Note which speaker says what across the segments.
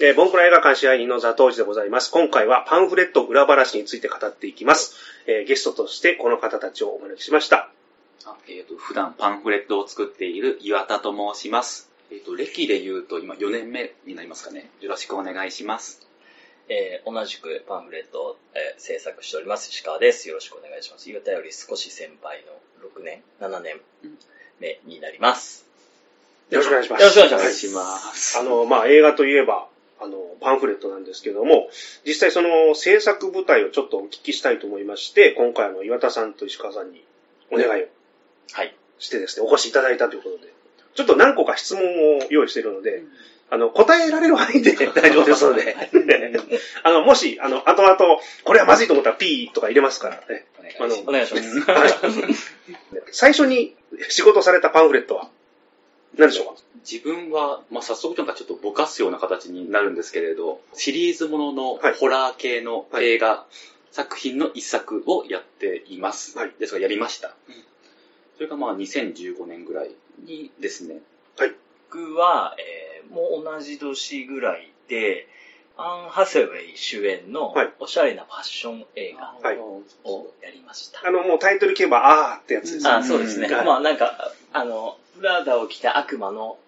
Speaker 1: えー、ボンクラ映画館支配人のザトウジでございます。今回はパンフレット裏話について語っていきます。えー、ゲストとしてこの方たちをお招きしました。
Speaker 2: あえっ、と、普段パンフレットを作っている岩田と申します。えっ、と、歴で言うと今4年目になりますかね。よろしくお願いします。
Speaker 3: えー同じくパンフレットを、えー制作しております石川です。よろしくお願いします。岩田より少し先輩の6年、7年目になります。
Speaker 1: よろしくお願いします。
Speaker 3: よろしくお願いします
Speaker 2: お願いします。
Speaker 1: あの、まあ、映画といえば、あの、パンフレットなんですけども、実際その制作部隊をちょっとお聞きしたいと思いまして、今回あの、岩田さんと石川さんにお願いを
Speaker 3: はい。
Speaker 1: してですね、お越しいただいたということで、ちょっと何個か質問を用意しているので、あの、答えられる範囲で 大丈夫ですので、あの、もし、あの、後々、これはまずいと思ったら P とか入れますから、ね、
Speaker 2: お願いし
Speaker 3: ます。
Speaker 1: はい。最初に仕事されたパンフレットは何でしょうか？
Speaker 2: 自分は、まあ、早速なんかちょっとぼかすような形になるんですけれど、シリーズものの
Speaker 1: はい
Speaker 2: ホラー系の映画作品の一作をやっています。
Speaker 1: はい
Speaker 2: ですが、やりました。それがまあ2015年ぐらいにですね、
Speaker 3: 僕は、えーもう同じ年ぐらいで、アン・ハセウェイ主演の
Speaker 1: はい
Speaker 3: おしゃれなファッション映画
Speaker 1: はい
Speaker 3: をやりました。
Speaker 1: あの、もうタイトル聞けば、あーってやつですね。
Speaker 3: あそうですね。
Speaker 1: うん
Speaker 3: まあなんか、あの、プラダを着た悪魔の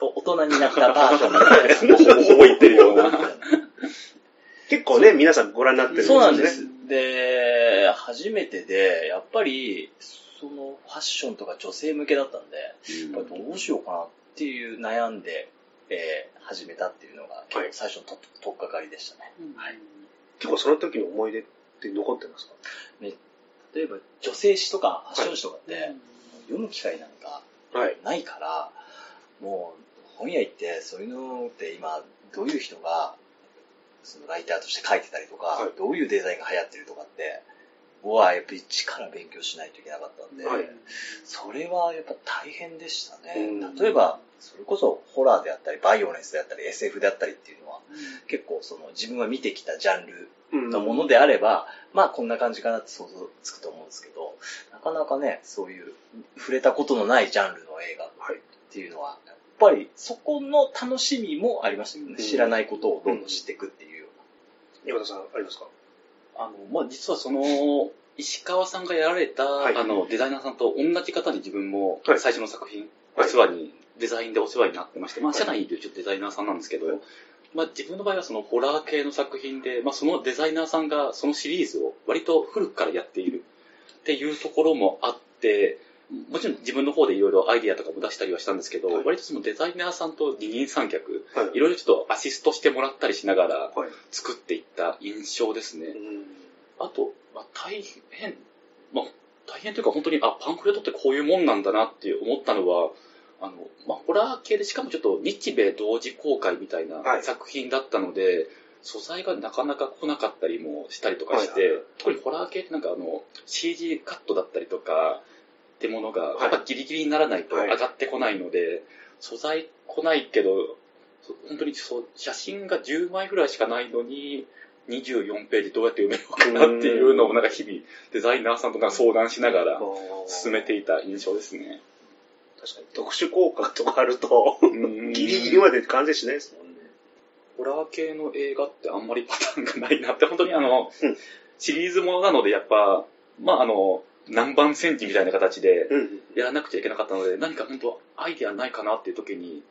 Speaker 3: お大人になったバージョンみたいな。
Speaker 2: ほぼほぼ言ってるような。
Speaker 1: 結構ね、皆ささんご覧になってるんです
Speaker 3: そう
Speaker 1: よね。
Speaker 3: なんです。で、初めてで、やっぱり、そのファッションとか女性向けだったんで、やっぱりどうしようかなっていう悩んで、えー始めたっていうのが結構最初のと、とっかかりでしたね。はい。
Speaker 1: 結構その時の思い出って残ってますか？
Speaker 3: 例えば女性誌とかファッション誌とかって、読む機会なんか
Speaker 1: はい。
Speaker 3: ないから、もう本屋行ってそういうのって今どういう人がそのライターとして書いてたりとか、
Speaker 1: はい。
Speaker 3: どういうデザインが流行ってるとかって、僕はやっぱり一から勉強しないといけなかったんで、
Speaker 1: はい。
Speaker 3: それはやっぱ大変でしたね。
Speaker 1: うん。
Speaker 3: 例えば、それこそホラーであったり、バイオレンスであったり、SF であったりっていうのは、結構その自分が見てきたジャンル
Speaker 1: うん
Speaker 3: のものであれば、まあこんな感じかなって想像つくと思うんですけど、なかなかね、そういう触れたことのないジャンルの映画
Speaker 1: はい。
Speaker 3: っていうのは、やっぱりそこの楽しみもありましたけどね、
Speaker 1: うん。
Speaker 3: 知らないことをどんどん知っていくっていうよ
Speaker 1: 岩田さん、ありますか？
Speaker 2: あの、まあ、実はその、石川さんがやられた、
Speaker 1: はい。
Speaker 2: あの、デザイナーさんと同じ方に自分も
Speaker 1: はい。
Speaker 2: 最初の作品、
Speaker 1: はい。
Speaker 2: お世話に、デザインでお世話になってまして、まあ、
Speaker 1: はい。
Speaker 2: 社内でちょっとデザイナーさんなんですけど、
Speaker 1: はい
Speaker 2: まあ、自分の場合はそのホラー系の作品で、まあ、そのデザイナーさんがそのシリーズを割と古くからやっているっていうところもあって、もちろん自分の方でいろいろアイディアとかも出したりはしたんですけど、
Speaker 1: はい
Speaker 2: 割とそのデザイナーさんと二人三脚、
Speaker 1: はい
Speaker 2: いろいろちょっとアシストしてもらったりしながら
Speaker 1: はい。
Speaker 2: 作っていった印象ですね。
Speaker 1: うん
Speaker 2: あと、まあ、大変、まあ、大変というか本当に、あ、パンフレットってこういうもんなんだなって思ったのは、あの、まあ、ホラー系でしかもちょっと日米同時公開みたいな
Speaker 1: はい。
Speaker 2: 作品だったので、素材がなかなか来なかったりもしたりとかして、
Speaker 1: はい。はいはい
Speaker 2: 特にホラー系ってなんかあの、CG カットだったりとか、ってものが、
Speaker 1: い。
Speaker 2: やっぱギリギリにならないと
Speaker 1: はい。
Speaker 2: 上がってこないので、素材来ないけど、そ本当にそう写真が10枚ぐらいしかないのに、24ページどうやって埋めようかなっていうのをなんか日々デザイナーさんとか相談しながら進めていた印象ですね。
Speaker 1: 確かに特殊効果とかあると、ギリギリまで完成しないですもんね。
Speaker 2: ホラー系の映画ってあんまりパターンがないなって、本当にあの、
Speaker 1: うん
Speaker 2: シリーズものなのでやっぱ、まああの、南蛮戦時みたいな形で
Speaker 1: うん。
Speaker 2: やらなくちゃいけなかったので、何か本当アイディアないかなっていう時に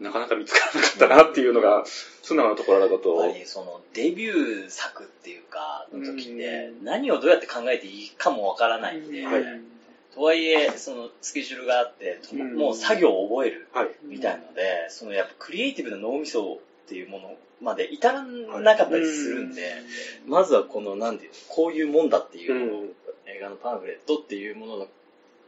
Speaker 2: なかなか見つからなかったなっていうのが素直なところだ
Speaker 3: やっ
Speaker 2: と。
Speaker 3: ぱりそのデビュー作っていうか、の時って
Speaker 2: う
Speaker 3: 何をどうやって考えていいかもわからないんで、
Speaker 1: はい
Speaker 3: とはいえ、そのスケジュールがあって、もう作業を覚える
Speaker 1: はい。
Speaker 3: みたいので、そのやっぱクリエイティブな脳みそっていうものまで至らなかったりするんで、まずはこの、なんていうの、こういうもんだっていうのを、
Speaker 1: うん
Speaker 3: 映画のパンフレットっていうもの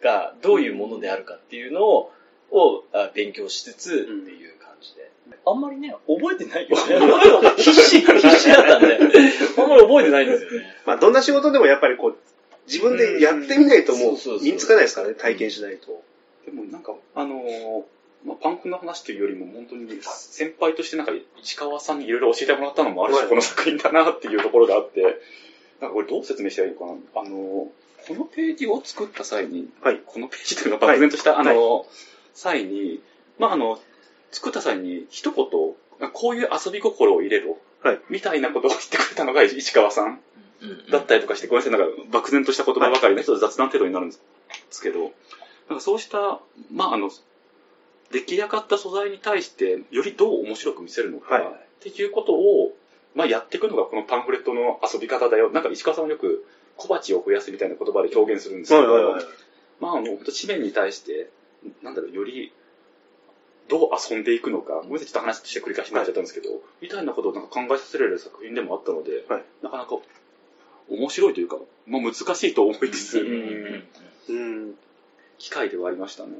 Speaker 3: が、どういうものであるかっていうのを、をあ勉強しつつっていう感じで。あんまりね、覚えてないよね。必死、必死だったんで、あんまり覚えてないんですよね。
Speaker 1: まあ、どんな仕事でもやっぱりこう、自分でやってみないとも
Speaker 3: そう
Speaker 1: 身につかないですからね、体験しないと。
Speaker 2: でもなんか、あのーまあ、パンクの話というよりも本当に先輩としてなんか市川さんにいろいろ教えてもらったのもあるし、
Speaker 1: はい。
Speaker 2: この作品だなっていうところがあって、なんかこれどう説明したらいいのかな？あのーこのページを作った際に、
Speaker 1: はい。
Speaker 2: このページというのが漠然とした、
Speaker 1: はい。
Speaker 2: あのー際に、まああの、作った際に一言こういう遊び心を入れろ。
Speaker 1: はい。
Speaker 2: みたいなことを言ってくれたのが石川さんだったりとかして、ごめんなさい、なんか漠然とした言葉ばかりの人と雑談程度になるんですけど、なんかそうした、まああの、出来上がった素材に対して、よりどう面白く見せるのか、
Speaker 1: はい
Speaker 2: っていうことを、まあやっていくのがこのパンフレットの遊び方だよ。なんか石川さんはよく小鉢を増やすみたいな言葉で表現するんですけど。まあ、あの、紙面に対して、なんだろう、より、どう遊んでいくのか、ごめんなさい、ちょっと話として繰り返しになっちゃったんですけど、みたいなことをなんか考えさせられる作品でもあったので、
Speaker 1: はい
Speaker 2: なかなか面白いというか、まあ難しいと思いつつ、
Speaker 3: うん。
Speaker 2: 機会ではありましたね。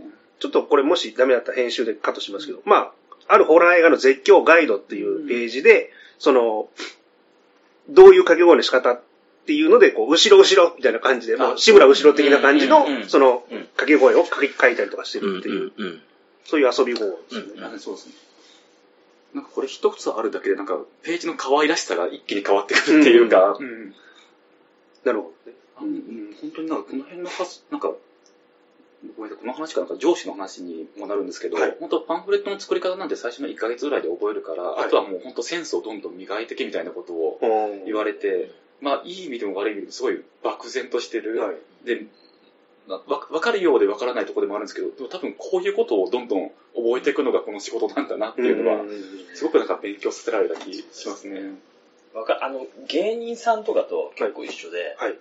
Speaker 1: ちょっとこれもしダメだったら編集でカットしますけど、まあ、あるホラー映画の絶叫ガイドっていうページで、その、どういう掛け声の仕方っていうので、こう、後ろ後ろみたいな感じで、もう志村後ろ的な感じのその
Speaker 3: うん、
Speaker 1: 掛け声を書き書いたりとかして
Speaker 3: うん
Speaker 1: るっていう、
Speaker 3: うん
Speaker 1: そういう遊び方ですね。
Speaker 3: うん
Speaker 2: あそうですね。なんかこれ一つあるだけで、なんかページの可愛らしさが一気に変わってくるっていうか、うん
Speaker 1: なるほどね。
Speaker 2: うん本当になんかこの辺のはなんか、ごめんなさい、この話かなんか上司の話にもなるんですけど、
Speaker 1: はい
Speaker 2: 本当パンフレットの作り方なんて最初の1ヶ月ぐらいで覚えるから、
Speaker 1: はい
Speaker 2: あとはもう本当センスをどんどん磨いてけみたいなことを言われて、まあいい意味でも悪い意味でもすごい漠然としてる。
Speaker 1: はい。
Speaker 2: で、わわかるようでわからないところでもあるんですけど、でも多分こういうことをどんどん覚えていくのがこの仕事なんだなっていうのは、
Speaker 1: ん
Speaker 2: すごくなんか勉強させられた気しますね。
Speaker 3: わかあの、芸人さんとかと結構一緒で、
Speaker 1: はい。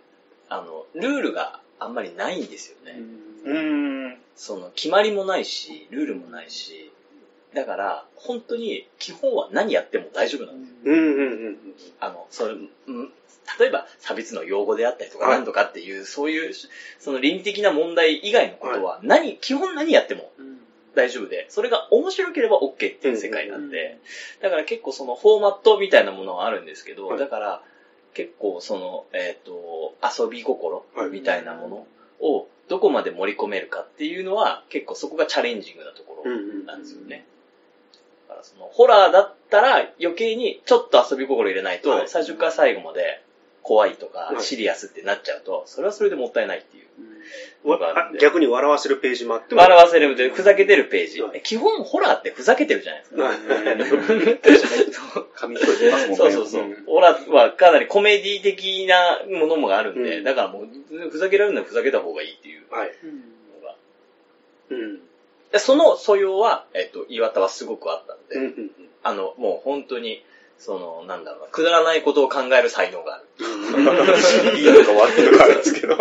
Speaker 3: あの、ルールがあんまりないんですよね。
Speaker 1: うん。
Speaker 3: その、決まりもないし、ルールもないし、だから、本当に、基本は何やっても大丈夫なんですよ。
Speaker 1: うんうんうん。
Speaker 3: あの、それ、うん例えば、差別の用語であったりとか、
Speaker 1: はい
Speaker 3: なんとかっていう、そういう、その倫理的な問題以外のことは、何、基本何やっても大丈夫で、それが面白ければ OK っていう世界なんで、だから結構そのフォーマットみたいなものはあるんですけど、
Speaker 1: はい。
Speaker 3: だから結構その、えっ、と、遊び心
Speaker 1: はい。
Speaker 3: みたいなものをどこまで盛り込めるかっていうのは結構そこがチャレンジングなところなんですよね。だからそのホラーだったら余計にちょっと遊び心入れないと、
Speaker 1: はい。
Speaker 3: 最初から最後まで怖いとか
Speaker 1: はい。
Speaker 3: シリアスってなっちゃうと、それはそれでもったいないっていう。
Speaker 1: 逆に笑わせるページもあっても。
Speaker 3: 笑わせるで、ふざけてるページ。
Speaker 1: はい。
Speaker 3: 基本ホラーってふざけてるじゃないですか。
Speaker 1: はい。
Speaker 2: 紙一重出ますもんね。
Speaker 3: そうそうそう。ホラーはかなりコメディ的なものもあるんで、
Speaker 1: うん。
Speaker 3: だからもう、ふざけられるのはふざけた方がいいっていう。
Speaker 1: はい。
Speaker 3: のが。
Speaker 1: うん。
Speaker 3: でその素養は、えっと、岩田はすごくあったので、
Speaker 1: うんうん
Speaker 3: あの、もう本当に、その、なんだろうな、くだらないことを考える才能がある。
Speaker 2: いいのか悪いのかあるん。ですけど。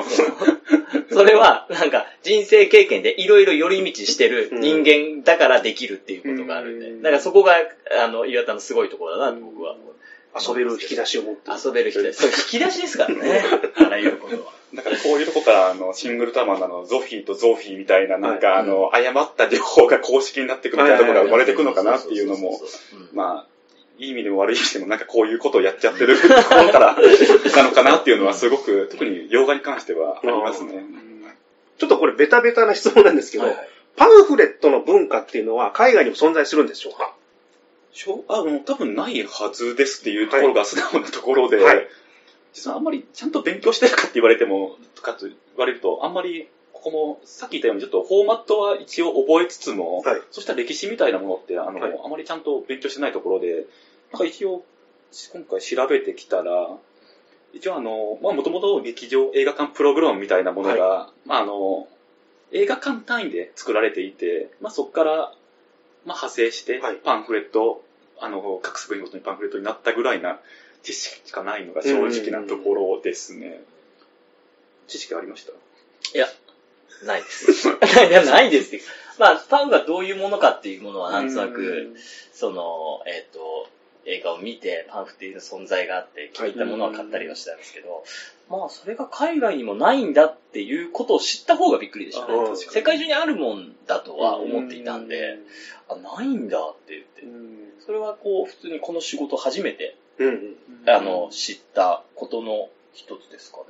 Speaker 3: それは、なんか、人生経験でいろいろ寄り道してる人間だからできるっていうことがあるんで、
Speaker 1: うん
Speaker 3: だからそこが、あの、岩田のすごいところだなと僕は。
Speaker 1: 遊べる引き出しを持ってる。
Speaker 3: 遊べる人で、それ引き出しですからね。あらゆることは。
Speaker 2: だからこういうとこから、あの、シングルタマンのゾフィーとゾフィーみたいな、なんか、
Speaker 3: はい
Speaker 2: あの、誤った両方が公式になってくみたいなところが生まれてくのかなっていうのも、まあ、いい意味でも悪い意味でも、なんかこういうことをやっちゃってる ところから、なのかなっていうのはすごく、特に洋画に関してはありますね。
Speaker 1: ちょっとこれベタベタな質問なんですけど、
Speaker 3: はいはい。
Speaker 1: パンフレットの文化っていうのは海外にも存在するんでしょうか？
Speaker 2: しょあの、多分ないはずですっていうところが素直なところで、
Speaker 1: はい。
Speaker 2: 実はあんまりちゃんと勉強してるかって言われても、とかと言われると、あんまり、ここも、さっき言ったようにちょっとフォーマットは一応覚えつつも、
Speaker 1: はい。
Speaker 2: そうした歴史みたいなものって、あの、
Speaker 1: はい。
Speaker 2: あまりちゃんと勉強してないところで、か一応、今回調べてきたら、一応あの、まあもともと劇場映画館プログラムみたいなものが、まああの、映画館単位で作られていて、まあそこから、まあ派生して
Speaker 1: はい、
Speaker 2: パンフレット、あの、各作品ごとにパンフレットになったぐらいな知識しかないのが正直なところですね。知識ありました？
Speaker 3: いや、ないです。いや、ないですよ。まあ、パンがどういうものかっていうものはなんとなく、その、えっ、と、映画を見て、パンフっていう存在があって、気に入ったものは買ったりはしたんですけど、まあ、それが海外にもないんだっていうことを知った方がびっくりでしたね世界中にあるもんだとは思っていたんで、あ、ないんだって言って。それはこう、普通にこの仕事初めて。あの、知ったことの一つですかね。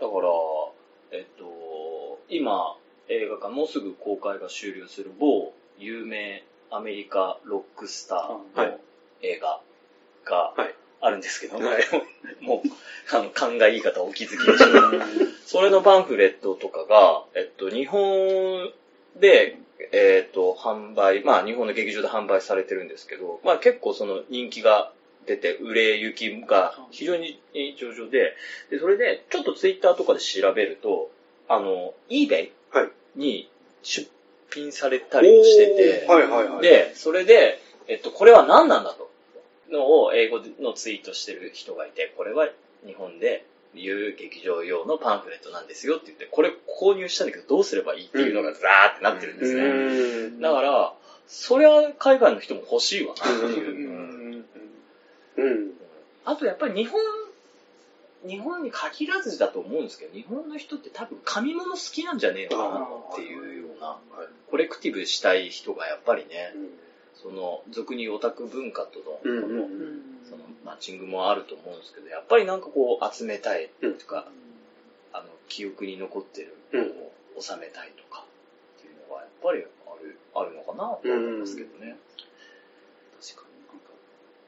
Speaker 3: だから、えっと、今、映画館もうすぐ公開が終了する某有名アメリカロックスターの映画が
Speaker 1: はい。
Speaker 3: あるんですけども、
Speaker 1: はい。
Speaker 3: もう、あの、勘がいい方はお気づきでしょう。それのパンフレットとかが、えっと、日本で、えっ、と、販売、まあ日本の劇場で販売されてるんですけど、まあ結構その人気が出て、売れ行きが非常に上々で、で、それでちょっとツイッターとかで調べると、あの、eBay
Speaker 1: はい。
Speaker 3: に出品されたりもしてて、
Speaker 1: はいはいはい。、
Speaker 3: で、それで、えっと、これは何なんだと、のを英語のツイートしてる人がいて、これは日本でいう劇場用のパンフレットなんですよって言って、これ購入したんだけどどうすればいいっていうのがザーってなってるんですね。
Speaker 1: うん。
Speaker 3: だから、そりゃ海外の人も欲しいわなっていうう。
Speaker 2: ん
Speaker 1: うん。
Speaker 3: あとやっぱり日本、日本に限らずだと思うんですけど、日本の人って多分紙物好きなんじゃねえのかなっていうような、コレクティブしたい人がやっぱりね、その、俗にオタク文化との、そのマッチングもあると思うんですけど、やっぱりなんかこう集めたいっていうか、あの、記憶に残ってるものを収めたいとかっていうのがやっぱりある、あるのかなと思いますけどね。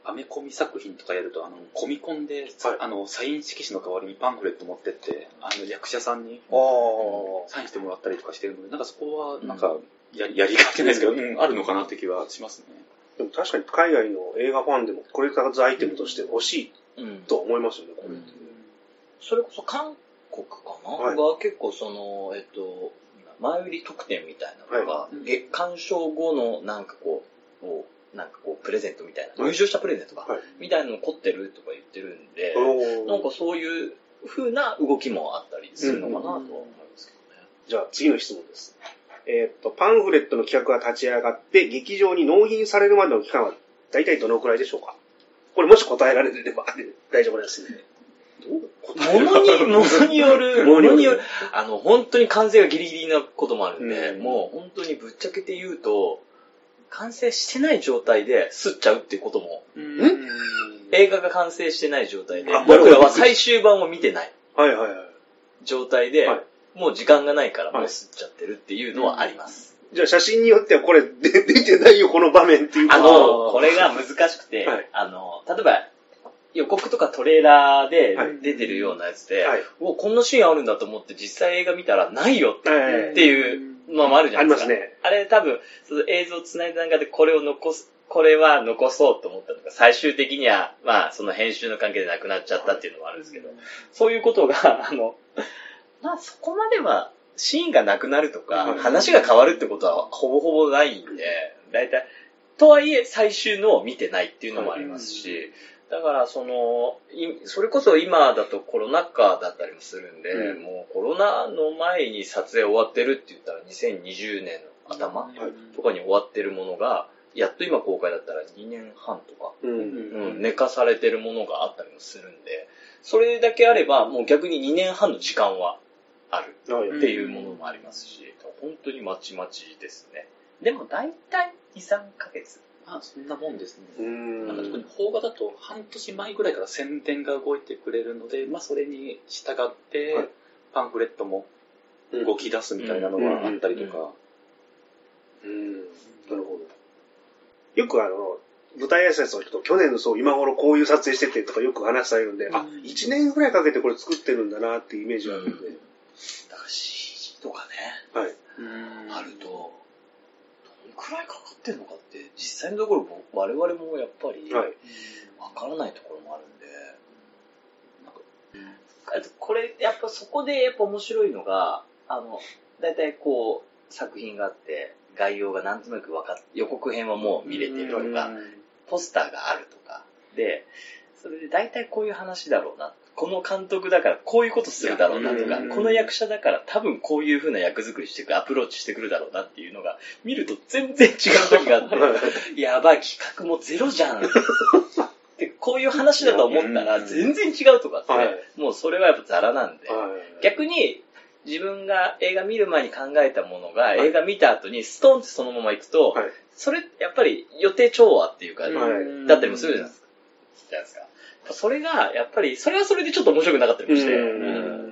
Speaker 2: アメコミ作品とかやると、あの、コミコンで、
Speaker 1: はい
Speaker 2: あの、サイン色紙の代わりにパンフレット持ってって、あの、役者さんに
Speaker 1: ああ。
Speaker 2: サインしてもらったりとかしてるので、なんかそこは、なんか、やり、やりがいじゃないですけど、うん、あるのかなって気はしますね。
Speaker 1: でも確かに海外の映画ファンでもコレクターズアイテムとして欲しい
Speaker 3: うん。
Speaker 1: とは思いますよね、これって。
Speaker 3: それこそ韓国かな、
Speaker 1: はい
Speaker 3: が結構その、えっと、前売り特典みたいなのが、
Speaker 2: はい
Speaker 3: 月鑑賞後のなんかこう、こうなんかこう、プレゼントみたいな、
Speaker 1: はい。
Speaker 3: 入場したプレゼントが、
Speaker 1: はい。
Speaker 3: みたいなの凝ってるとか言ってるんで、なんかそういう風な動きもあったりするのかなとは思いますけどね。
Speaker 1: じゃあ次の質問です。えーっと、パンフレットの企画が立ち上がって、劇場に納品されるまでの期間は大体どのくらいでしょうか？これもし答えられれば大丈夫ですね。
Speaker 3: ものに、ものによる、
Speaker 1: ものによる。
Speaker 3: ものによる、あの、本当に完成がギリギリなこともあるんで、
Speaker 1: うん。
Speaker 3: もう本当にぶっちゃけて言うと、完成してない状態で吸っちゃうっていうことも、
Speaker 2: うん。
Speaker 3: 映画が完成してない状態で。
Speaker 1: あ、
Speaker 3: 僕らは最終版を見てない
Speaker 1: はいはいはい。
Speaker 3: 状態で、
Speaker 1: はい。
Speaker 3: もう時間がないからもう
Speaker 1: はい。
Speaker 3: 吸っちゃってるっていうのはあります。
Speaker 1: じゃあ写真によってはこれで出てないよ、この場面っていう
Speaker 3: あ
Speaker 1: の
Speaker 3: の、これが難しくて、
Speaker 1: はい。
Speaker 3: あの、例えば、予告とかトレーラーで
Speaker 1: はい。
Speaker 3: 出てるようなやつで、
Speaker 1: はい。
Speaker 3: おこんなシーンあるんだと思って実際映画見たらないよっ
Speaker 1: はい
Speaker 3: ていうのもあるじゃないですか。
Speaker 1: ありますね。
Speaker 3: あれ多分、その映像を繋いだ中でこれを残す、これは残そうと思ったのが、最終的には、まあ、その編集の関係でなくなっちゃったっていうのもあるんですけど、そういうことが、あの、まあそこまでは、シーンがなくなるとか、
Speaker 1: はい
Speaker 3: 話が変わるってことはほぼほぼないんで、だいたい、とはいえ最終のを見てないっていうのもありますし、だからその、いそれこそ今だとコロナ禍だったりもするんで、
Speaker 1: うん
Speaker 3: もうコロナの前に撮影終わってるって言ったら2020年の頭
Speaker 1: はい
Speaker 3: とかに終わってるものが、やっと今公開だったら2年半とか、
Speaker 1: うん。
Speaker 3: うん、寝かされてるものがあったりもするんで、それだけあればもう逆に2年半の時間はある
Speaker 1: はい。
Speaker 3: っていうものもありますし、本当にまちまちですね。でも大体2、3ヶ月。
Speaker 2: あ、そんなもんですね。
Speaker 1: うーん
Speaker 2: なんか特に邦画だと半年前ぐらいから宣伝が動いてくれるので、まあそれに従って
Speaker 1: はい
Speaker 2: パンフレットも動き出すみたいなのがあったりとか。
Speaker 1: うん。なるほど。よくあの、舞台挨拶の人と去年のそう、今頃こういう撮影しててとかよく話されるんで、あ、1年ぐらいかけてこれ作ってるんだなっていうイメージがあるんで。
Speaker 3: だから CG とかね、
Speaker 1: はい。
Speaker 2: うん
Speaker 3: あると、くらいかかってんのかって、実際のところ我々もやっぱり、
Speaker 1: はい。
Speaker 3: わからないところもあるんで、なんかこれ、やっぱそこでやっぱ面白いのが、あの、だいたいこう、作品があって、概要がなんとなく分かっ予告編はもう見れてるとか、ポスターがあるとか、で、それで大体こういう話だろうな。この監督だからこういうことするだろうなとか
Speaker 1: うん、
Speaker 3: この役者だから多分こういう風な役作りしていく、アプローチしてくるだろうなっていうのが、見ると全然違う時があって、やばい、企画もゼロじゃん。で、こういう話だと思ったら全然違うとかって、
Speaker 1: はい。
Speaker 3: もうそれはやっぱザラなんで、
Speaker 1: はい。
Speaker 3: 逆に自分が映画見る前に考えたものが、映画見た後にストーンってそのまま行くと、
Speaker 1: はい。
Speaker 3: それやっぱり予定調和っていうか、
Speaker 1: はい
Speaker 3: だったりもするじゃないですか。それが、やっぱり、それはそれでちょっと面白くなかったりもして、うん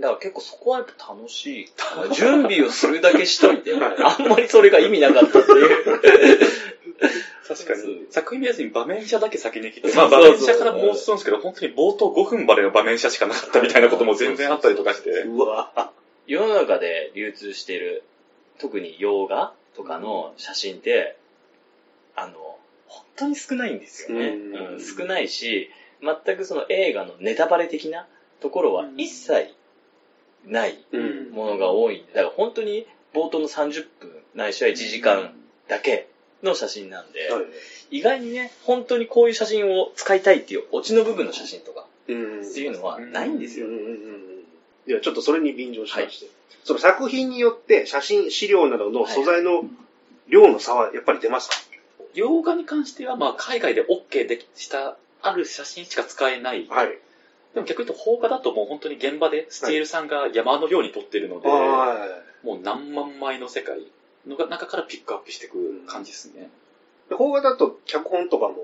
Speaker 3: だから結構そこはやっぱ楽しい。準備をするだけしといて、
Speaker 1: はい
Speaker 3: あんまりそれが意味なかったっていう。
Speaker 2: 確かに。作品見やずに場面写だけ先に来て、
Speaker 3: そう
Speaker 2: まあ場面写から申すんですけど、本当に冒頭5分までの場面写しかなかったみたいなことも全然あったりとかして。
Speaker 1: うわ
Speaker 3: 世の中で流通している特に洋画とかの写真って、あの、本当に少ないんですよね。
Speaker 1: うん。
Speaker 3: うん。少ないし、全くその映画のネタバレ的なところは一切ない
Speaker 1: うん
Speaker 3: ものが多い。だから本当に冒頭の30分ないしは1時間だけの写真なんで、
Speaker 1: はい。
Speaker 3: 意外にね、本当にこういう写真を使いたいっていうオチの部分の写真とか
Speaker 1: うん。
Speaker 3: っていうのはないんですよ。
Speaker 1: うん。うん。うんうんいや、ちょっとそれに便乗しまして、その作品によって写真、資料などの素材の量の差はやっぱり出ますか、
Speaker 2: 洋画に関しては、まあ、海外で OK でした、ある写真しか使えない。
Speaker 1: はい。
Speaker 2: でも逆に言うと、邦画だともう本当に現場でスチールさんが山のように撮ってるので、
Speaker 1: は
Speaker 2: もう何万枚の世界の中からピックアップしていく感じですね。
Speaker 1: い。邦画だと脚本とかも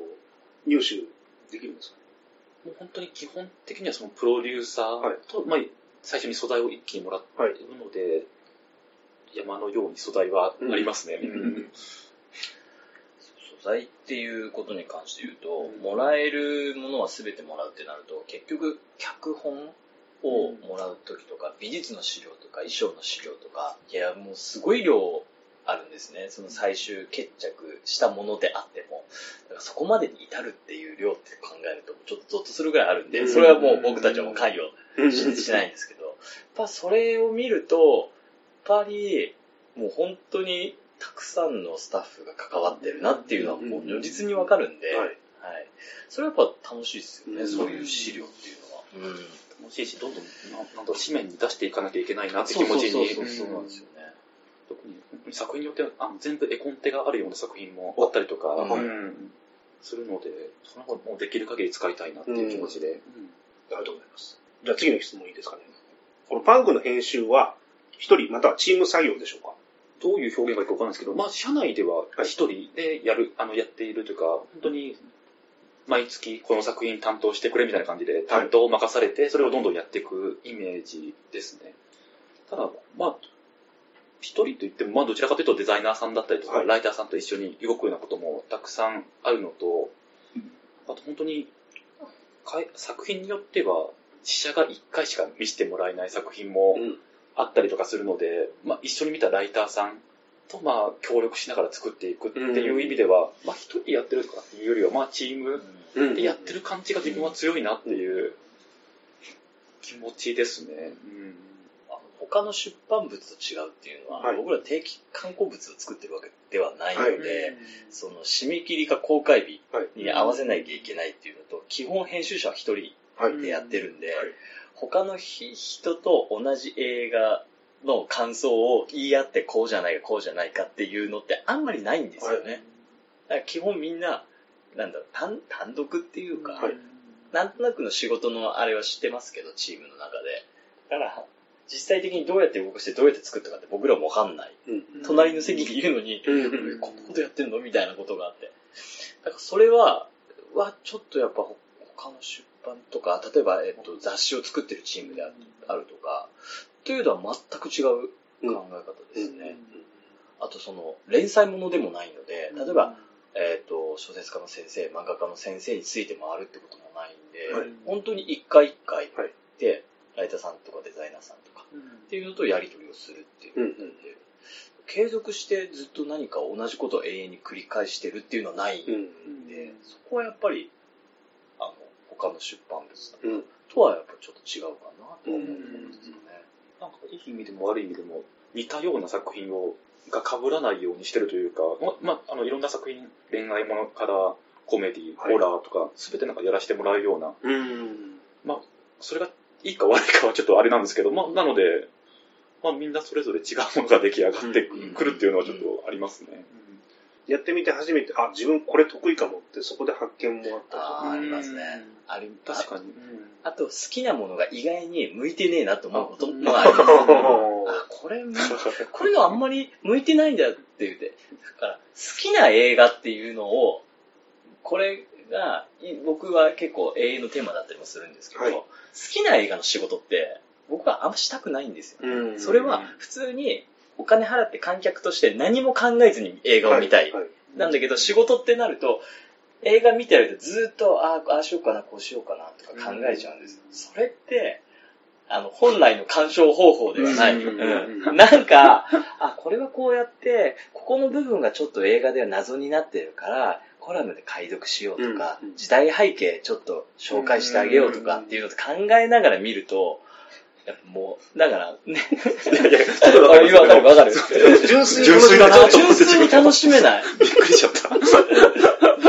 Speaker 1: 入手できるんですか？
Speaker 2: もう本当に基本的にはそのプロデューサーと、まあ、最初に素材を一気にもらっているので、山のように素材はありますね。
Speaker 1: うんうん
Speaker 3: 素材っていうことに関して言うと、もらえるものは全てもらうってなると、結局、脚本をもらうときとか、美術の資料とか、衣装の資料とか、いや、もうすごい量あるんですね。その最終決着したものであっても。だからそこまでに至るっていう量って考えると、ちょっとゾッとするぐらいあるんで、それはもう僕たちはもう関与しないんですけど、やっぱそれを見ると、やっぱり、もう本当にたくさんのスタッフが関わってるなっていうのはもう如実にわかるんで、
Speaker 1: はい
Speaker 3: はい。それはやっぱ楽しいですよね、
Speaker 1: うん
Speaker 3: そういう資料っていうのは。うん。
Speaker 2: 楽しいし、どんどん、ななんだろう、紙面に出していかなきゃいけないなって気持ちに。
Speaker 3: そうそうそうそうなんですよね。
Speaker 2: 特に作品によってはあの全部絵コンテがあるような作品もあったりとか、するので、その方もうできる限り使いたいなっていう気持ちで。
Speaker 1: ありがとうございます。じゃあ次の質問いいですかね。このパンクの編集は、一人またはチーム作業でしょうか？
Speaker 2: どういう表現がいいかわかんないですけど、まあ、社内では一人でやる、あの、やっているというか、本当に、毎月この作品担当してくれみたいな感じで担当を任されて、それをどんどんやっていくイメージですね。ただ、まあ、一人といっても、まあ、どちらかというとデザイナーさんだったりとか、
Speaker 1: はい。
Speaker 2: ライターさんと一緒に動くようなこともたくさんあるのと、あと本当に、作品によっては、試写が1回しか見せてもらえない作品も
Speaker 1: うん
Speaker 2: あったりとかするので、まあ、一緒に見たライターさんと、まあ、協力しながら作っていくっていう意味では、まあ、一人でやってるとかっていうよりは、まあ、チーム
Speaker 1: うん。
Speaker 2: でやってる感じが自分は強いなっていう気持ちですね。うん。
Speaker 3: 他の出版物と違うっていうのは、
Speaker 1: はい。
Speaker 3: 僕ら定期刊行物を作ってるわけではないの
Speaker 1: はい。
Speaker 3: で、その締め切りか公開日
Speaker 1: はい。
Speaker 3: に合わせなきゃいけないっていうのと、基本編集者は一人
Speaker 1: はい。
Speaker 3: でやってるんで、
Speaker 1: はい
Speaker 3: 他のひ人と同じ映画の感想を言い合ってこうじゃないかこうじゃないかっていうのってあんまりないんですよね。だから基本みんな、なんだろう、単単独っていうか、
Speaker 1: はい
Speaker 3: なんとなくの仕事のあれは知ってますけど、チームの中で。だから、実際的にどうやって動かしてどうやって作ったかって僕らもわかんない。
Speaker 1: うん。
Speaker 3: 隣の席にいるのに、
Speaker 1: うん
Speaker 3: えこんなことやってんの？みたいなことがあって。だからそれは、はちょっとやっぱほ他の出版とか、例えば、えっと、雑誌を作ってるチームであるとか、というのは全く違う考え方ですね。あとその、連載ものでもないので、例えば、えっ、と、小説家の先生、漫画家の先生について回るってこともないんで、
Speaker 1: はい。
Speaker 3: 本当に一回一回
Speaker 1: はい。
Speaker 3: で、ライターさんとかデザイナーさんとかっていうのとやり取りをするっていう。ことで、
Speaker 1: うんうん。
Speaker 3: 継続してずっと何か同じことを永遠に繰り返してるっていうのはないんで、
Speaker 1: うん。
Speaker 3: そこはやっぱり、他の出版物とか
Speaker 1: うん。
Speaker 3: とはやっぱちょっと違うかなと思うんですよね。
Speaker 2: なんかいい意味でも悪い意味でも似たような作品をが被らないようにしてるというか、ま、まあのいろんな作品、恋愛ものからコメディ、
Speaker 1: はい
Speaker 2: ホラーとか、すべてなんかやらせてもらうような、
Speaker 1: うん。
Speaker 2: まあ、それがいいか悪いかはちょっとあれなんですけど、まあ、なので、まあみんなそれぞれ違うものが出来上がってくるっていうのはちょっとありますね。
Speaker 1: やってみて初めて、あ、自分これ得意かもって、そこで発見もあった
Speaker 3: あーありますね。あり
Speaker 2: 確かに。
Speaker 3: あと、好きなものが意外に向いてねえなと思うこと
Speaker 2: あ
Speaker 3: もあります。あ、
Speaker 1: あ
Speaker 3: これ、これがあんまり向いてないんだって言って。だから、好きな映画っていうのを、これが、い僕は結構永遠のテーマだったりもするんですけど、
Speaker 1: はい
Speaker 3: 好きな映画の仕事って、僕はあんましたくないんですよ。
Speaker 1: うん
Speaker 3: それは、普通にお金払って観客として何も考えずに映画を見たい。
Speaker 1: はは
Speaker 3: なんだけど、仕事ってなると、映画見てるとずっと、ああ、ああしようかな、こうしようかなとか考えちゃうんです。それって、あの、本来の鑑賞方法ではない。
Speaker 2: うん。
Speaker 3: うん。なんか、あ、これはこうやって、ここの部分がちょっと映画では謎になってるから、コラムで解読しようとか、
Speaker 1: うん。うん。
Speaker 3: 時代背景ちょっと紹介してあげようとかっていうのを考えながら見ると、やっぱもう、だから、ね。
Speaker 2: いやいや、ちょっとわかります
Speaker 3: わかるわかる。
Speaker 1: 純粋
Speaker 2: 純粋だな
Speaker 3: 純粋に楽しめない。
Speaker 2: びっくりしちゃった。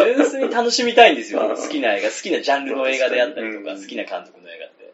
Speaker 3: 純粋に楽しみたいんですよ。好きな映画、好きなジャンルの映画であったりとか、
Speaker 2: うん
Speaker 3: 好きな監督の映画って。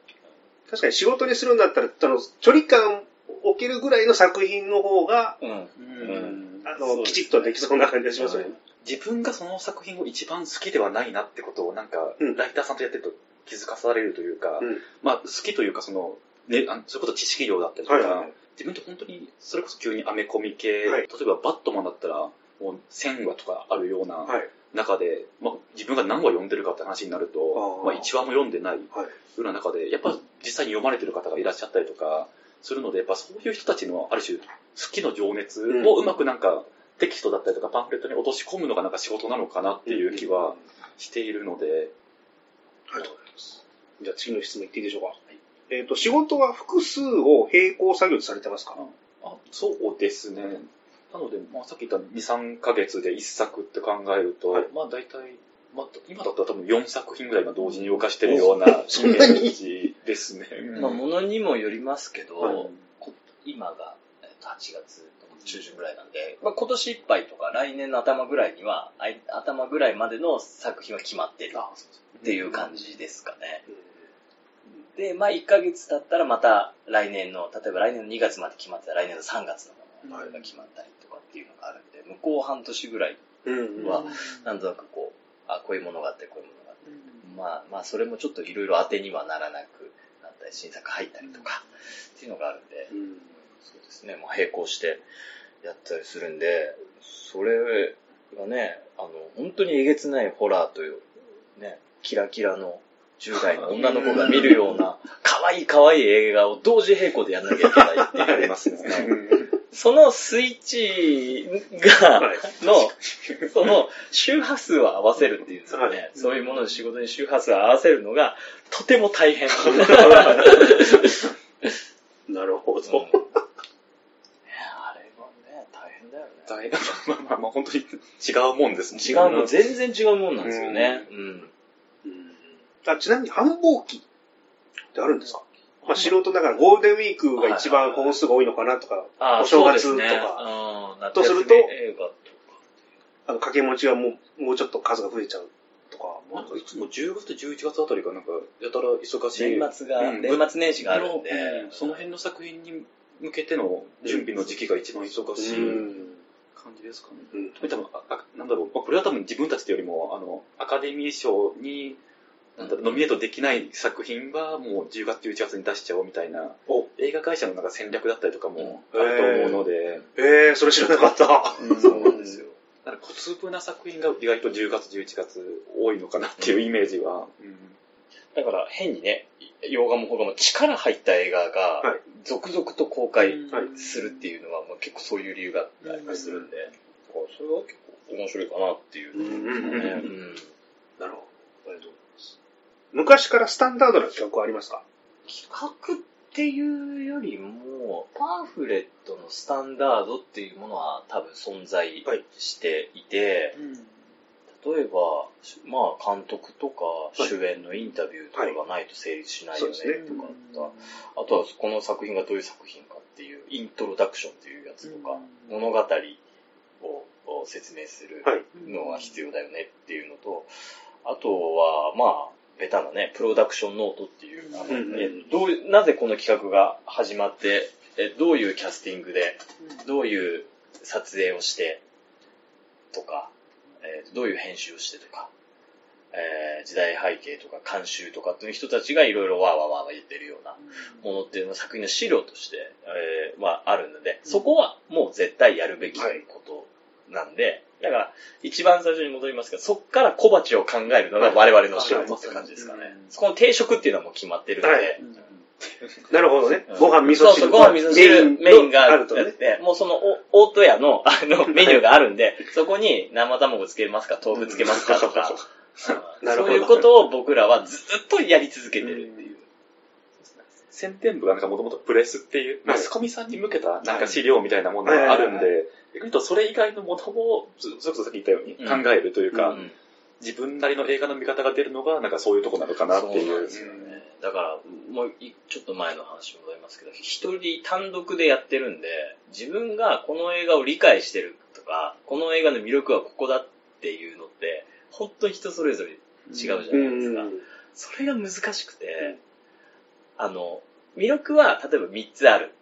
Speaker 1: 確かに仕事にするんだったら、あの、距離感置けるぐらいの作品の方が、
Speaker 3: うん。
Speaker 2: うん
Speaker 1: あの、きちっとできそうな感じがしますよね。
Speaker 2: 自分がその作品を一番好きではないなってことをなんか、
Speaker 1: うん
Speaker 2: ライターさんとやってると気づかされるというか、
Speaker 1: うん
Speaker 2: まあ好きというかその、ね、あのそれこそ知識量だったりとか、
Speaker 1: はいはい
Speaker 2: 自分って本当にそれこそ急にアメコミ系、
Speaker 1: はい。
Speaker 2: 例えばバットマンだったらもう1000話とかあるような
Speaker 1: はい。
Speaker 2: 中で、まあ、自分が何話読んでるかって話になると
Speaker 1: あー。
Speaker 2: まあ、1話も読んでないよ
Speaker 1: はい。
Speaker 2: うな中でやっぱ実際に読まれてる方がいらっしゃったりとかするのでやっぱそういう人たちのある種好きの情熱をうまくなんか、テキストだったりとかパンフレットに落とし込むのがなんか仕事なのかなっていう気はしているので、
Speaker 1: ありがとうございます。じゃあ次の質問いっていいでしょうか？えっ、と、仕事は複数を並行作業でされてますか？
Speaker 2: あそうですね。なので、まあ、さっき言った2、3ヶ月で1作って考えると、
Speaker 1: はい。
Speaker 2: まあ大体、まあ、今だったら多分4作品ぐらい今同時に動かしてるような イメージですね。
Speaker 3: まあ、ものにもよりますけど、
Speaker 1: はい。
Speaker 3: こ今が、えっと8月の中旬ぐらいなんで、まあ、今年いっぱいとか来年の頭ぐらいには、頭ぐらいまでの作品は決まってるっていう感じですかね。で、まあ1ヶ月経ったらまた来年の、例えば来年の2月まで決まってたら来年の3月のものが決まったりとかっていうのがあるんで、向こう半年ぐらい
Speaker 1: うん。
Speaker 3: はなんとなくこう、あ、こういうものがあって、こういうものがあって、まあまあそれもちょっといろいろ当てにはならなくなったり、新作入ったりとかっていうのがあるんで、
Speaker 1: うん。
Speaker 3: そうですね、まあ並行してやったりするんで、それがね、あの、本当にえげつないホラーという、ね、キラキラの10代の女の子が見るような、可愛い可愛い映画を同時並行でやんなきゃいけないっていう。
Speaker 2: ありますね。
Speaker 3: そのスイッチが、
Speaker 1: はい
Speaker 3: の、その周波数を合わせるっていうんですかね、
Speaker 1: はい
Speaker 3: そういうものの仕事に周波数を合わせるのが、とても大変。
Speaker 1: なるほど。
Speaker 3: あれはね、大変だよね。
Speaker 2: 大変まあまあまあ本当に違うもんですもんね
Speaker 3: 違うもん、全然違うもんなんですよね。うん。
Speaker 1: うんあちなみに繁忙期ってあるんですか？まあ素人ながらゴールデンウィークが一番本数が多いのかなとか、
Speaker 3: あ
Speaker 1: お正月とか
Speaker 3: うん
Speaker 1: とすると。あの掛け持ちがもうもうちょっと数が増えちゃうとか。
Speaker 2: なんかいつも10月と11月あたりがなんかやたら忙しい。
Speaker 3: 年末が、
Speaker 2: うん
Speaker 3: 年末年始があるんで
Speaker 2: う、んその辺の作品に向けての準備の時期が一番忙しい感じですかね。
Speaker 1: うん
Speaker 2: 多分ああなんだろう、まあこれは多分自分たちというよりも、あの、アカデミー賞に、なんだろうノミネートできない作品はもう10月、11月に出しちゃおうみたいな、
Speaker 1: お。
Speaker 2: 映画会社のなんか戦略だったりとかもあ
Speaker 1: うん。
Speaker 2: ると思うので、
Speaker 1: えー、それ知らなかった。
Speaker 3: そうなんですよ。
Speaker 2: だから小粒な作品が意外と10月、11月多いのかなっていうイメージは。うん。
Speaker 3: だから変にね、洋画も邦画も力入った映画
Speaker 1: は
Speaker 3: が
Speaker 1: い、
Speaker 3: 続々と公開
Speaker 1: はい。
Speaker 3: するっていうのは、まあ、結構そういう理由があったりするんで、だからそれは結構面白いかなっていう。
Speaker 1: うなるほど。昔からスタンダードな企画はありますか？
Speaker 3: 企画っていうよりも、パンフレットのスタンダードっていうものは多分存在
Speaker 1: はい。
Speaker 3: していて、例えば、まあ監督とか
Speaker 1: い
Speaker 3: 主演のインタビューとかがないと成立しないよねとかあとはこの作品がどういう作品かっていうイントロダクションっていうやつとか、物語をを説明する
Speaker 1: はい。
Speaker 3: のが必要だよねっていうのと、あとは、まあ、ベタなね、プロダクションノートっていう、なぜこの企画が始まって、えどういうキャスティングで、どういう撮影をして、とか、えーどういう編集をしてとか、えー時代背景とか監修とかっていう人たちがいろいろわーわーわーわー言ってるようなものっていうのは作品の資料として、えーまああるので、そこはもう絶対やるべきことなんで、だから一番最初に戻りますけど、そっから小鉢を考えるのが我々の仕事って感じですかね。そこの定食っていうのはもう決まってるので、
Speaker 1: はい。なるほどね。
Speaker 3: うん。
Speaker 1: ご飯、味噌汁。
Speaker 3: そうそう、ご飯、味噌汁、メインがある
Speaker 1: とね。
Speaker 3: とね。もうその、お、大戸屋の、あの、メニューがあるんで、そこに生卵つけますか、豆腐つけますかとか、そういうことを僕らはずっとやり続けてるっていう。
Speaker 2: 宣伝部がなんかもともとプレスっていう、
Speaker 1: はい。
Speaker 2: マスコミさんに向けたなんか資料みたいなものがあるんで、逆に言うとそれ以外のものを、ずそれこそさっき言ったように
Speaker 3: うん。
Speaker 2: 考えるというか、
Speaker 3: うん。
Speaker 2: 自分なりの映画の見方が出るのが、なんかそういうとこなのかなっていう。
Speaker 3: そうなんですよね。だから、もういちょっと前の話戻りますけど、一人単独でやってるんで、自分がこの映画を理解してるとか、この映画の魅力はここだっていうのって、本当に人それぞれ違うじゃないですか。それが難しくて、あの、魅力は例えば3つある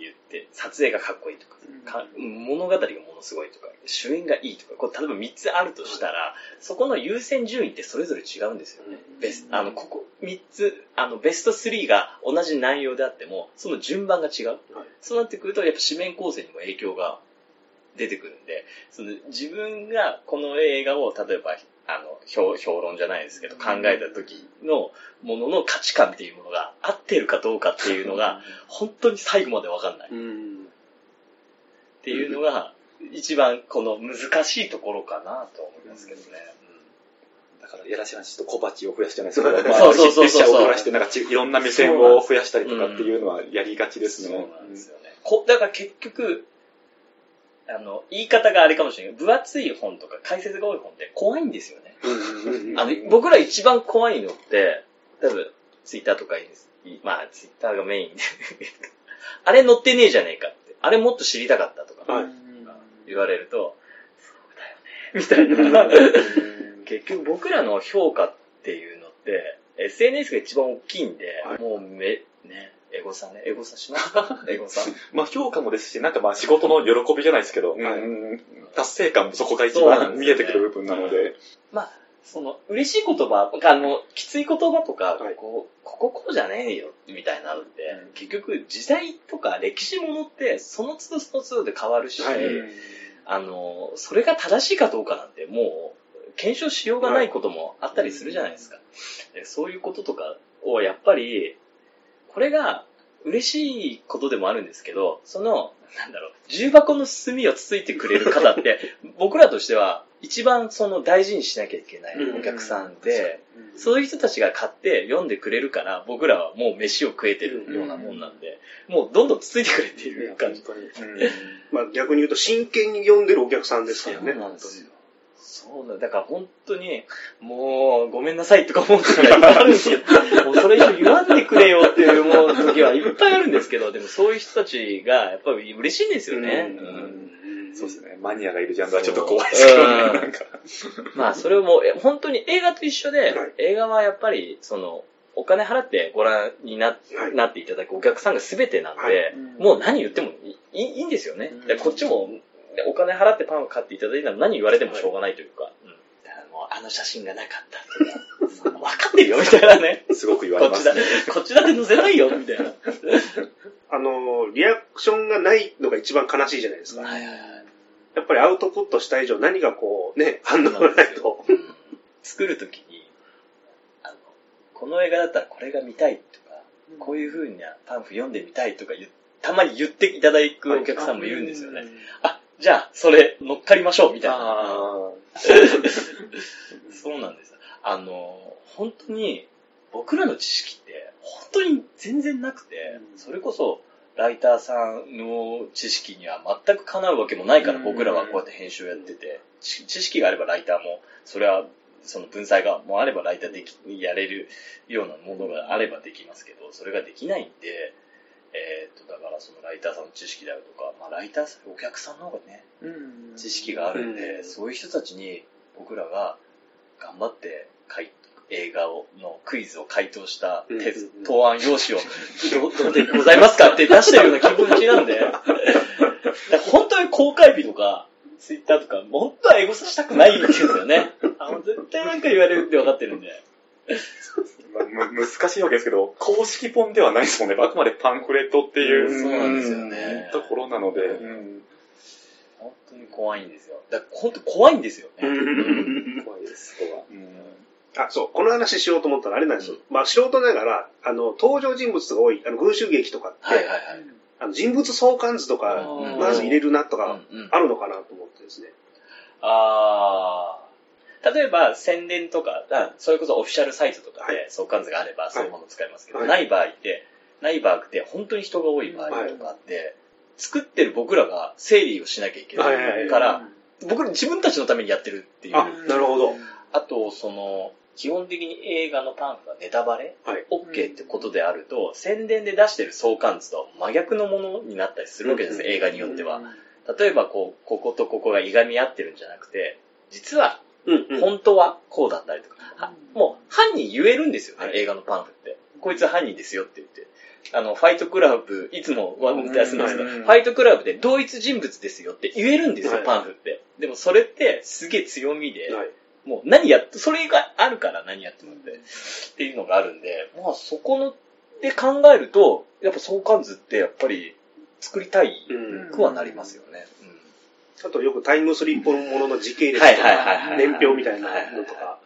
Speaker 3: 言って、撮影がかっこいいとか、か物語がものすごいとか、主演がいいとか、こう例えば3つあるとしたら、そこの優先順位ってそれぞれ違うんですよね。ベスあの、ここ3つ、あの、ベスト3が同じ内容であっても、その順番が違う。そうなってくると、やっぱ紙面構成にも影響が出てくるんで、その自分がこの映画を、例えば、あの、評評論じゃないですけど、考えた時のものの価値観っていうものが合ってるかどうかっていうのが、本当に最後までわかんない。
Speaker 1: うん。
Speaker 3: っていうのが、一番この難しいところかなと思いますけどね。
Speaker 2: だから、やらしい話と小鉢を増やすじゃないですか。まあ
Speaker 3: そうそうそう
Speaker 2: を増やして、なんかちいろんな目線を増やしたりとかっていうのはやりがちです
Speaker 3: そう
Speaker 2: ね。
Speaker 3: なんですよね。こだから結局、あの、言い方があれかもしれないけど、分厚い本とか解説が多い本って怖いんですよね。あの、僕ら一番怖いのって、多分、ツイッターとかいいです。いまあ、ツイッターがメインで。あれ載ってねえじゃねえかって。あれもっと知りたかったとか、
Speaker 1: はい
Speaker 3: 言われると、そうだよね、みたいな。結局僕らの評価っていうのって、SNS が一番大きいんで、
Speaker 1: はい
Speaker 3: もうめ、ね、エゴサね、エゴサしますかエゴサ。
Speaker 2: まあ評価もですし、なんかまあ仕事の喜びじゃないですけど、
Speaker 1: はい。
Speaker 2: うん達成感もそこが一
Speaker 3: そうなんですよね。
Speaker 2: 番見えてくる部分なので、
Speaker 3: まあ、その、嬉しい言葉、あの、きつい言葉とか、
Speaker 1: はい。
Speaker 3: こう、こここうじゃねえよ、みたいなのって、
Speaker 2: うん。
Speaker 3: 結局時代とか歴史ものって、その都度その都度で変わるし、
Speaker 1: はい。
Speaker 3: あの、それが正しいかどうかなんてもう、検証しようがないこともあったりするじゃないですか。でそういうこととかをやっぱり、これが嬉しいことでもあるんですけど、その、なんだろう、重箱の隅をつついてくれる方って、僕らとしては一番その大事にしなきゃいけないお客さんで、そういう人たちが買って読んでくれるから、僕らはもう飯を食えてるようなもんなんで、もうどんどんつついてくれっていう感じ。
Speaker 1: まあ逆に言うと真剣に読んでるお客さんですからね。
Speaker 3: そうなんですよ。そうだ、だから本当に、もう、ごめんなさいとか思う時はいっぱいあるんですけど、もうそれ以上言わんでくれよっていう思う時はいっぱいあるんですけど、でもそういう人たちがやっぱり嬉しいんですよね。
Speaker 1: うん
Speaker 3: うん
Speaker 2: そうですね。マニアがいるジャンルはちょっと怖いですけどね。
Speaker 3: うん
Speaker 2: なんか。
Speaker 3: まあそれをも本当に映画と一緒で、
Speaker 1: はい
Speaker 3: 映画はやっぱり、その、お金払ってご覧にな,、
Speaker 1: はい
Speaker 3: なっていただくお客さんが全てなんで、
Speaker 1: はい
Speaker 3: もう何言ってもいいいいんですよね。こっちもお金払ってパンを買っていただいたら何言われてもしょうがないというか、うんだからもうあの写真がなかったとか、そんな分かってるよみたいなね。
Speaker 2: すごく言われますね。、
Speaker 3: こっちだって載せないよみたいな。
Speaker 1: あの、リアクションがないのが一番悲しいじゃないですか。
Speaker 3: はいはいはい。
Speaker 1: やっぱりアウトプットした以上何かこうね、反応がないと。
Speaker 3: うん作るときに、あの、この映画だったらこれが見たいとか、こういう風なパンフ読んでみたいとかたまに言っていただくお客さんもいるんですよね。あ、じゃあ、それ乗っかりましょうみたいな。
Speaker 2: あ
Speaker 3: そうなんです。あの、本当に、僕らの知識って、本当に全然なくて、それこそ、ライターさんの知識には全くかなうわけもないから、
Speaker 2: うん
Speaker 3: 僕らはこうやって編集をやってて、知知識があればライターも、それは、その文才がもうあればライターでき、やれるようなものがあればできますけど、それができないんで、えーっと、だからそのライターさんの知識であるとか、まあライターさん、お客さんの方がね、
Speaker 2: ー
Speaker 3: 知識があるんで、
Speaker 1: うん。
Speaker 3: そういう人たちに僕らが頑張って回映画をのクイズを回答した
Speaker 1: うん。
Speaker 3: 答案用紙をどどうでございますかって出したような気持ちなんで、本当に公開日とか、ツイッターとか、本当はエゴサしたくないんですよね。あの絶対なんか言われるって分かってるんで。
Speaker 2: まあむ難しいわけですけど、公式本ではないですもんね。あくまでパンフレットっていう、
Speaker 3: うんそうなんですよね
Speaker 2: ところなので、
Speaker 3: うん本当に怖いんですよ。だ本当怖いんですよね。
Speaker 2: 怖いです、そこは。
Speaker 1: あ、そう、この話しようと思ったらあれなんですよ。まあ素人ながら、あの、登場人物が多い、あの、群衆劇とかって、
Speaker 3: はいはいはい。
Speaker 1: あの人物相関図とか、
Speaker 3: うん
Speaker 1: まず入れるなとか、あるのかなと思ってですね。
Speaker 3: あー例えば宣伝とか、あそれこそオフィシャルサイトとか
Speaker 1: は
Speaker 3: で相関図があればそういうものを使いますけど、
Speaker 1: はい
Speaker 3: ない場合って、ないバーグって本当に人が多い場合とかあって、作ってる僕らが整理をしなきゃいけ
Speaker 1: はいはいはい
Speaker 3: ないから、僕ら自分たちのためにやってるっていう。
Speaker 1: あ、なるほど。
Speaker 3: あと、その、基本的に映画のパンフがネタバレ？
Speaker 1: はい。
Speaker 3: OK ってことであると、宣伝で出してる相関図と真逆のものになったりするわけです、
Speaker 1: うん
Speaker 3: 映画によっては。例えば、こう、こことここがいがみ合ってるんじゃなくて、実は、
Speaker 1: うんうん。
Speaker 3: 本当はこうだったりとか、はもう、犯人言えるんですよね、
Speaker 1: はい
Speaker 3: 映画のパンフって。こいつは犯人ですよって言って。あの、ファイトクラブ、いつもワン出すんですけど、
Speaker 2: うん
Speaker 3: ファイトクラブで同一人物ですよって言えるんですよ、
Speaker 1: はい
Speaker 3: パンフって。でもそれってすげえ強みで、
Speaker 1: はい。
Speaker 3: もう何やっそれがあるから何やってもって、っていうのがあるんで、まあそこの、で考えると、やっぱ相関図ってやっぱり作りたい
Speaker 1: うん。
Speaker 3: くはなりますよね。
Speaker 1: あとよくタイムスリップものの時系列と
Speaker 3: はいはいはい
Speaker 1: か、
Speaker 3: はい。
Speaker 1: 年表みたいなのとか。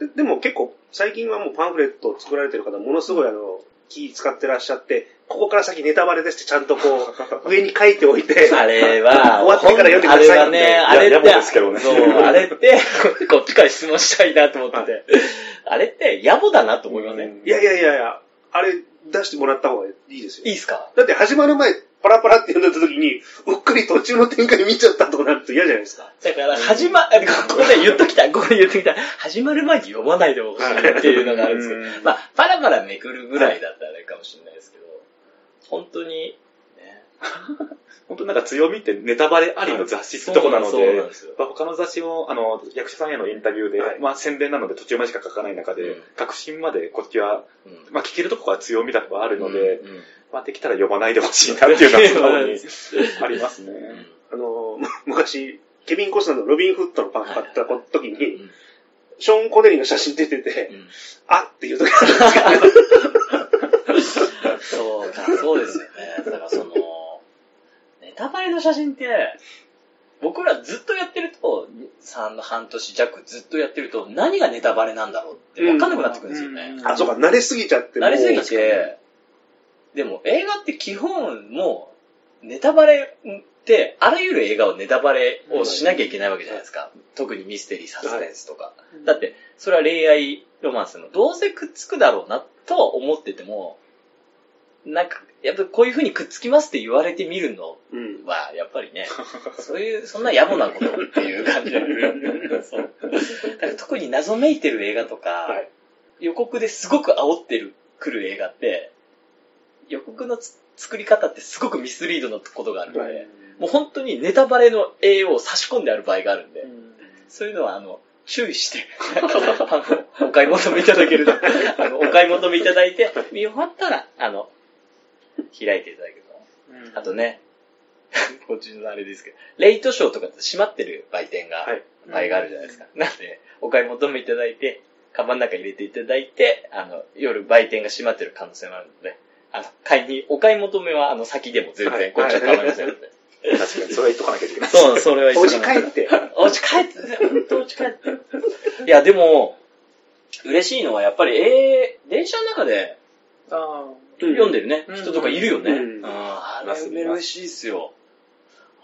Speaker 1: ででも結構、最近はもうパンフレットを作られてる方、ものすごいあの、気使ってらっしゃって、ここから先ネタバレですってちゃんとこう、上に書いておいて、
Speaker 3: あれは、
Speaker 1: 終わってから読んでください
Speaker 3: あれはね、あれっ
Speaker 2: ややぼですけど
Speaker 3: て、
Speaker 2: ね。
Speaker 3: そう、あれって、こっちから質問したいなと思ってて、あれって野暮だなと思いません、
Speaker 1: いやいやいやいや、あれ出してもらった方がいいですよ。
Speaker 3: いい。っすか？
Speaker 1: だって始まる前、パラパラって読んだ時に、うっかり途中の展開見ちゃったとかなると嫌じゃないですか。
Speaker 3: だから、始ま、ここで言っときたい、ここで言っときたい。始まる前に読まないでほしいっていうのがあるんですけど
Speaker 2: う、ん
Speaker 3: まあ、パラパラめくるぐらいだったらあれかもしれないですけど、本当に、ね、
Speaker 2: 本当になんか強みってネタバレありの雑誌ってとこなのでまあ他の雑誌も、あの、役者さんへのインタビューで、
Speaker 1: はい。
Speaker 2: まあ宣伝なので途中までしか書かない中で、
Speaker 3: うん。
Speaker 2: 確信までこっちは、
Speaker 3: うん。
Speaker 2: まあ聞けるとこが強みだとはあるので、
Speaker 3: うんうん。
Speaker 2: まあできたら呼ばないでほしいなっていうのは素直にありますね。
Speaker 1: あの、む 昔、ケビン・コスナーのロビン・フットのパン買った時に、
Speaker 3: うん。
Speaker 1: ショーン・コネリーの写真出てて、
Speaker 3: うん。
Speaker 1: あっていう時あるんですけど、
Speaker 3: そうか、そうですよね。だからその、ネタバレの写真って、僕らずっとやってると、3半年弱ずっとやってると、何がネタバレなんだろうって分かんなくなってくるんですよね。
Speaker 2: うん
Speaker 1: あ、そうか、慣れすぎちゃって
Speaker 3: 慣れすぎて、でも映画って基本もう、ネタバレって、あらゆる映画をネタバレをしなきゃいけないわけじゃないですか。特にミステリー、サスペンスとか。だって、それは恋愛ロマンスの、どうせくっつくだろうなとは思ってても、なんか、やっぱこういう風にくっつきますって言われてみるの
Speaker 1: うん。
Speaker 3: は、やっぱりね、そういう、そんな野暮なことっていう感じで。そう。だから特に謎めいてる映画とか、
Speaker 1: はい
Speaker 3: 予告ですごく煽ってる、来る映画って、予告のつ作り方ってすごくミスリードのことがあるので、
Speaker 1: はい
Speaker 3: もう本当にネタバレの栄養を差し込んである場合があるんで、そういうのは、あの、注意して、パンフをお買い求めいただけると、あの、お買い求めいただいて、見終わったら、あの、開いていただけると。あとね、こっちのあれですけど、レイトショーとかって閉まってる売店が、
Speaker 1: はい
Speaker 3: 場合があるじゃないですか。なんで、お買い求めいただいて、カバンの中入れていただいて、あの、夜売店が閉まってる可能性もあるので、あの、買いに、お買い求めは、あの、先でも全然、
Speaker 1: はい
Speaker 3: こっちは構いませんので。
Speaker 2: 確かに、それは言っとかなきゃいけない。
Speaker 3: そう、それは
Speaker 1: お家帰って、
Speaker 3: お家帰って、本当お家帰って。いや、でも、嬉しいのはやっぱり、えー、電車の中で
Speaker 2: あ
Speaker 3: 読んでるね、
Speaker 2: うん
Speaker 3: 人とかいるよね。
Speaker 1: う
Speaker 3: うんん、あれ嬉しいですよ。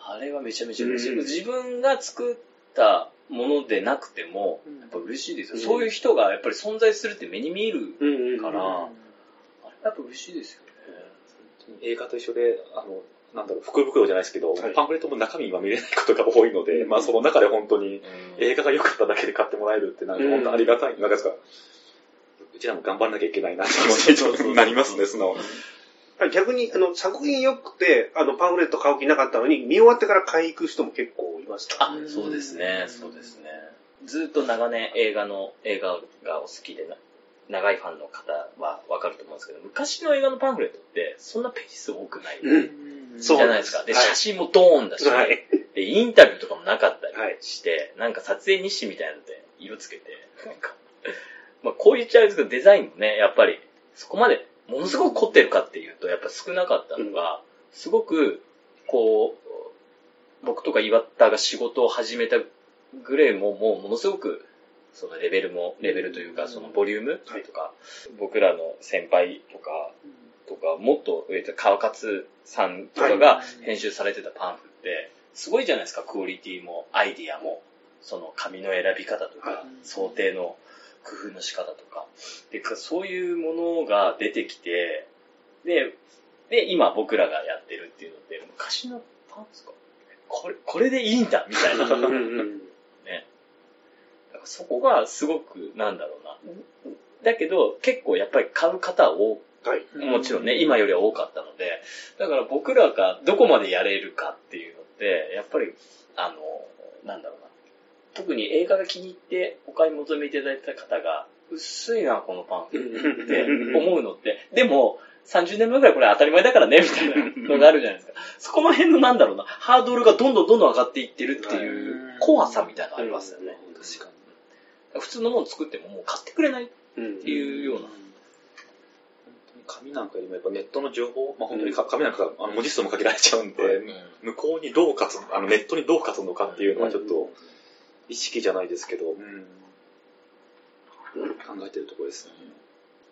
Speaker 3: あれはめちゃめちゃ嬉しい。
Speaker 1: うん
Speaker 3: 自分が作ったものでなくても、
Speaker 2: うん
Speaker 3: やっぱ嬉しいですよ。
Speaker 1: うん
Speaker 3: そういう人がやっぱり存在するって目に見える
Speaker 1: うんうん。
Speaker 3: から、あれやっぱ嬉しいですよね。
Speaker 2: 映画と一緒で、あの、なんだろう、福袋じゃないですけど、
Speaker 1: はい
Speaker 2: パンフレットも中身は見れないことが多いので、まあその中で本当に映画が良かっただけで買ってもらえるってなんか本当ありがたい。なんかですか、うちらも頑張らなきゃいけないなって気持ちになりますね、素直に。
Speaker 1: 逆に、あの、作品良くて、あの、パンフレット買う気なかったのに、見終わってから買い行く人も結構いますから。
Speaker 3: あ、そうですね、そうですね。ずっと長年映画の、映画がお好きでな、長いファンの方はわかると思うんですけど、昔の映画のパンフレットって、そんなページ数多くない
Speaker 1: うん
Speaker 3: じ
Speaker 1: そう
Speaker 3: ゃないですか。で、
Speaker 1: はい
Speaker 3: 写真もドーンだし、
Speaker 1: はい。
Speaker 3: で、インタビューとかもなかったり
Speaker 1: はい
Speaker 3: して、なんか撮影日誌みたいなので色つけて、なんか、まあこう言っちゃうんですけど、デザインもね、やっぱり、そこまで、ものすごく凝ってるかっていうと、やっぱ少なかったのが、すごく、こう、僕とか岩田が仕事を始めたぐらいも、もうものすごく、そのレベルも、レベルというか、そのボリューム
Speaker 1: はい。
Speaker 3: とか、僕らの先輩とか、とか、もっと上で川勝さんとかが編集されてたパンフって、すごいじゃないですか、クオリティも、アイディアも、その紙の選び方とか、
Speaker 1: はい。
Speaker 3: 想定の工夫の仕方とか。で、そういうものが出てきて、で、で、今僕らがやってるっていうのって、昔のパンツか？これ、これでいいんだみたいな。
Speaker 1: うんうん
Speaker 3: だからそこがすごく、なんだろうな。だけど、結構やっぱり買う方は多
Speaker 1: はい。
Speaker 3: もちろんね、今よりは多かったので、だから僕らがどこまでやれるかっていうのって、やっぱり、あの、なんだろうな。特に映画が気に入ってお買い求めいただいた方が、薄いな、このパン。フって思うのって、でも、30年前ぐらいこれ当たり前だからね、みたいなのがあるじゃないですか。そこの辺のなんだろうな、ハードルがどんどんどんどん上がっていってるっていう怖さみたいなのありますよね。
Speaker 2: 確か
Speaker 3: 普通のもの作ってももう買ってくれないっ
Speaker 1: うん
Speaker 3: ていうような。
Speaker 2: 紙なんかよりもやっぱネットの情報、まあ、本当にか紙なんかあの文字数も限られちゃうんで、向こうにどう勝つ、あのネットにどう勝つのかっていうのはちょっと意識じゃないですけど、うん。考えてるところですね。